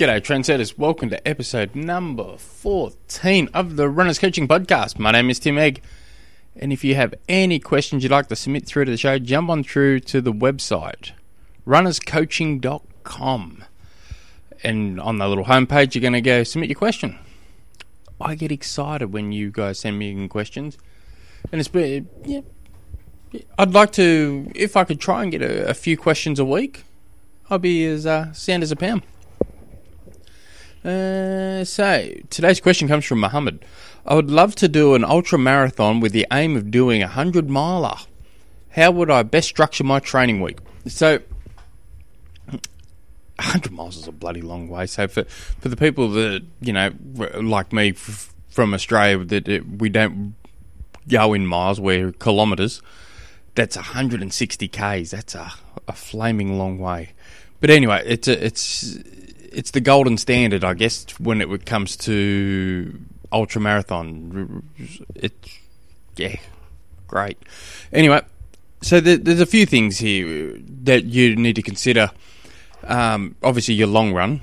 G'day, trendsetters. Welcome to episode number 14 of the Runners Coaching Podcast. My name is Tim Egg. And if you have any questions you'd like to submit through to the show, jump on through to the website, runnerscoaching.com. And on the little homepage, you're going to go submit your question. I get excited when you guys send me in questions. And it's been, yeah, I'd like to, if I could try and get a, a few questions a week, I'd be as uh, sound as a pound. Uh, so, today's question comes from Muhammad. I would love to do an ultra marathon with the aim of doing a 100 miler. How would I best structure my training week? So, 100 miles is a bloody long way. So, for, for the people that, you know, like me f- from Australia, that it, we don't go in miles, we're kilometres, that's 160 k's. That's a, a flaming long way. But anyway, it's a, it's it's the golden standard, I guess, when it comes to ultra marathon. It's yeah, great. Anyway, so the, there's a few things here that you need to consider. Um, obviously, your long run,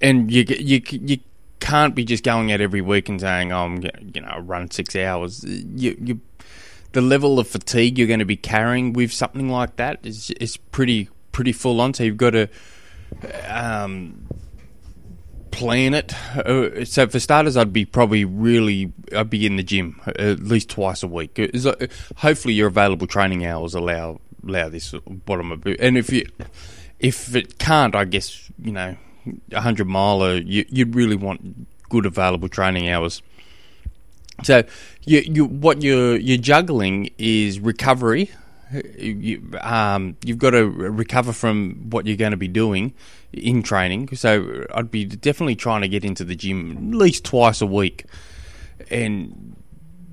and you you you can't be just going out every week and saying, "Oh, I'm you know run six hours." You you the level of fatigue you're going to be carrying with something like that is is pretty pretty full on. So you've got to um, plan it. Uh, so for starters, I'd be probably really I'd be in the gym at least twice a week. hopefully, your available training hours allow allow this. I'm about. and if you if it can't, I guess you know a hundred miler, you, you'd really want good available training hours. So you, you what you're you're juggling is recovery. You, um, you've got to recover from what you're going to be doing in training. So I'd be definitely trying to get into the gym at least twice a week, and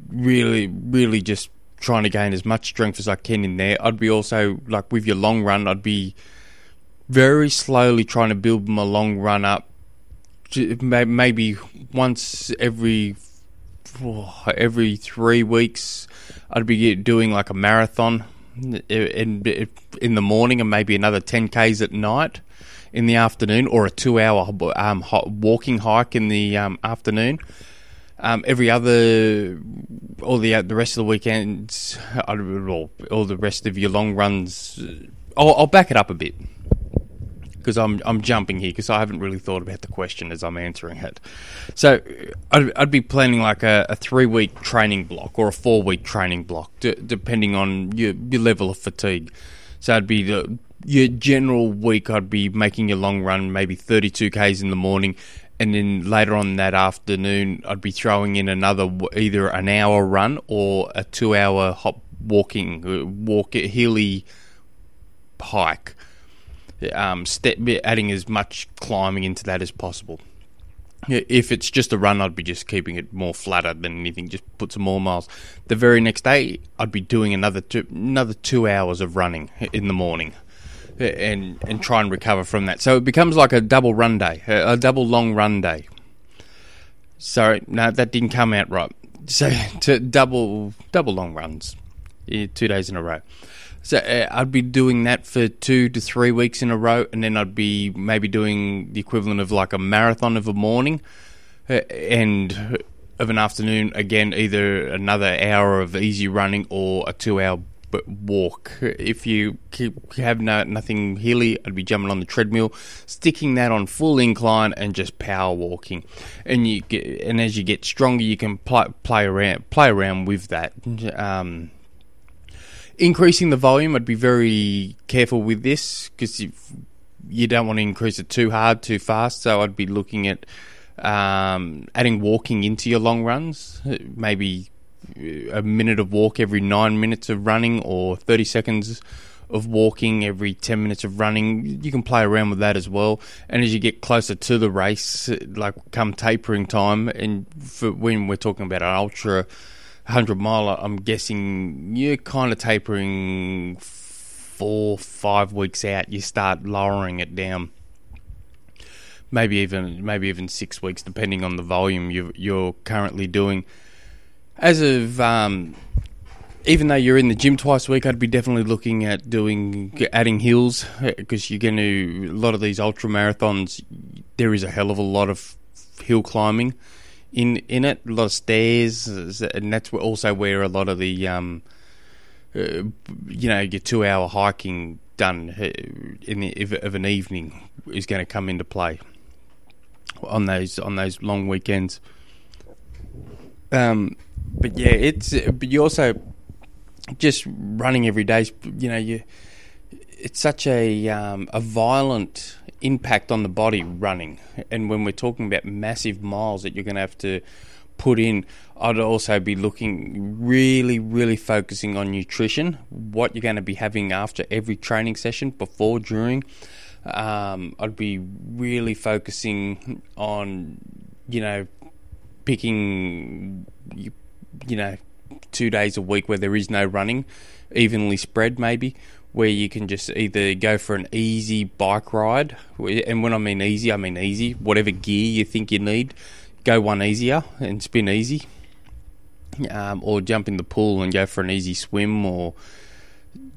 really, really just trying to gain as much strength as I can in there. I'd be also like with your long run. I'd be very slowly trying to build my long run up. Maybe once every every three weeks, I'd be doing like a marathon in in the morning and maybe another ten k's at night in the afternoon, or a two-hour um, walking hike in the um, afternoon. Um, every other, all the the rest of the weekends, all, all the rest of your long runs. I'll, I'll back it up a bit because I'm I'm jumping here because I haven't really thought about the question as I'm answering it. So I'd, I'd be planning like a, a three week training block or a four week training block, d- depending on your, your level of fatigue. So I'd be the your general week. I'd be making a long run, maybe 32 k's in the morning, and then later on that afternoon, I'd be throwing in another either an hour run or a two hour hop walking uh, walk hilly hike um, step, adding as much climbing into that as possible. If it's just a run, I'd be just keeping it more flatter than anything. Just put some more miles. The very next day, I'd be doing another two, another two hours of running in the morning, and and try and recover from that. So it becomes like a double run day, a double long run day. Sorry, no, that didn't come out right. So to double double long runs, two days in a row. So uh, I'd be doing that for two to three weeks in a row, and then I'd be maybe doing the equivalent of like a marathon of a morning uh, and of an afternoon. Again, either another hour of easy running or a two-hour walk. If you have no, nothing hilly, I'd be jumping on the treadmill, sticking that on full incline, and just power walking. And you get, and as you get stronger, you can play, play around play around with that. Um, increasing the volume, I'd be very careful with this because you don't want to increase it too hard, too fast. So I'd be looking at um, adding walking into your long runs, maybe a minute of walk every nine minutes of running, or thirty seconds of walking every 10 minutes of running. You can play around with that as well. And as you get closer to the race, like come tapering time, and for when we're talking about an ultra 100 miler, I'm guessing you're kind of tapering four, five weeks out. You start lowering it down. Maybe even maybe even six weeks, depending on the volume you, you're currently doing. As of um, even though you're in the gym twice a week, I'd be definitely looking at doing adding hills because you're going to a lot of these ultra marathons. There is a hell of a lot of hill climbing in in it, a lot of stairs, and that's also where a lot of the um, uh, you know your two hour hiking done uh, in the, of an evening is going to come into play on those on those long weekends. Um, but yeah, it's but you also just running every day. You know, you it's such a um, a violent impact on the body running, and when we're talking about massive miles that you're going to have to put in, I'd also be looking really, really focusing on nutrition, what you're going to be having after every training session, before, during. Um, I'd be really focusing on, you know, picking, you, you know, two days a week where there is no running, evenly spread maybe, where you can just either go for an easy bike ride, and when I mean easy, I mean easy, whatever gear you think you need, go one easier and spin easy, um, or jump in the pool and go for an easy swim, or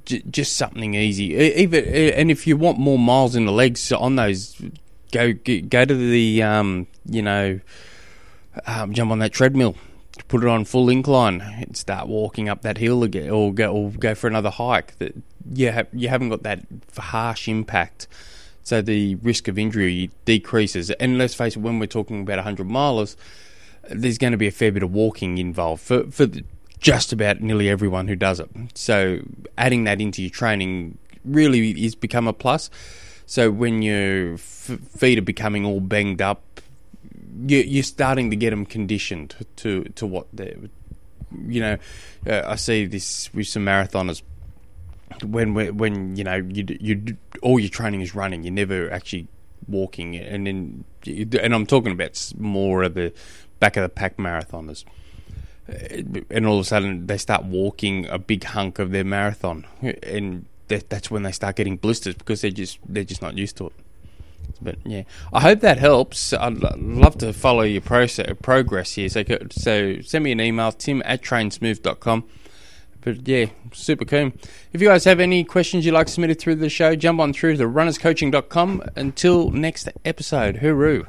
j- just something easy. Even and if you want more miles in the legs on those, go go to the um, you know um, jump on that treadmill put it on full incline and start walking up that hill again, or go or go for another hike. That you have, you haven't got that harsh impact, so the risk of injury decreases. And let's face it, when we're talking about hundred milers, there's going to be a fair bit of walking involved for for just about nearly everyone who does it. So adding that into your training really is become a plus. So when your f- feet are becoming all banged up you're starting to get them conditioned to to what they, you know. Uh, I see this with some marathoners when when you know you you all your training is running, you're never actually walking, and then and I'm talking about more of the back of the pack marathoners. Uh, and all of a sudden, they start walking a big hunk of their marathon, and that's when they start getting blisters because they're just they're just not used to it. But yeah, I hope that helps. I'd love to follow your process, progress here. So, so send me an email, tim at trainsmooth.com. But yeah, super cool. If you guys have any questions you'd like submitted through the show, jump on through to runnerscoaching.com. Until next episode, hooroo.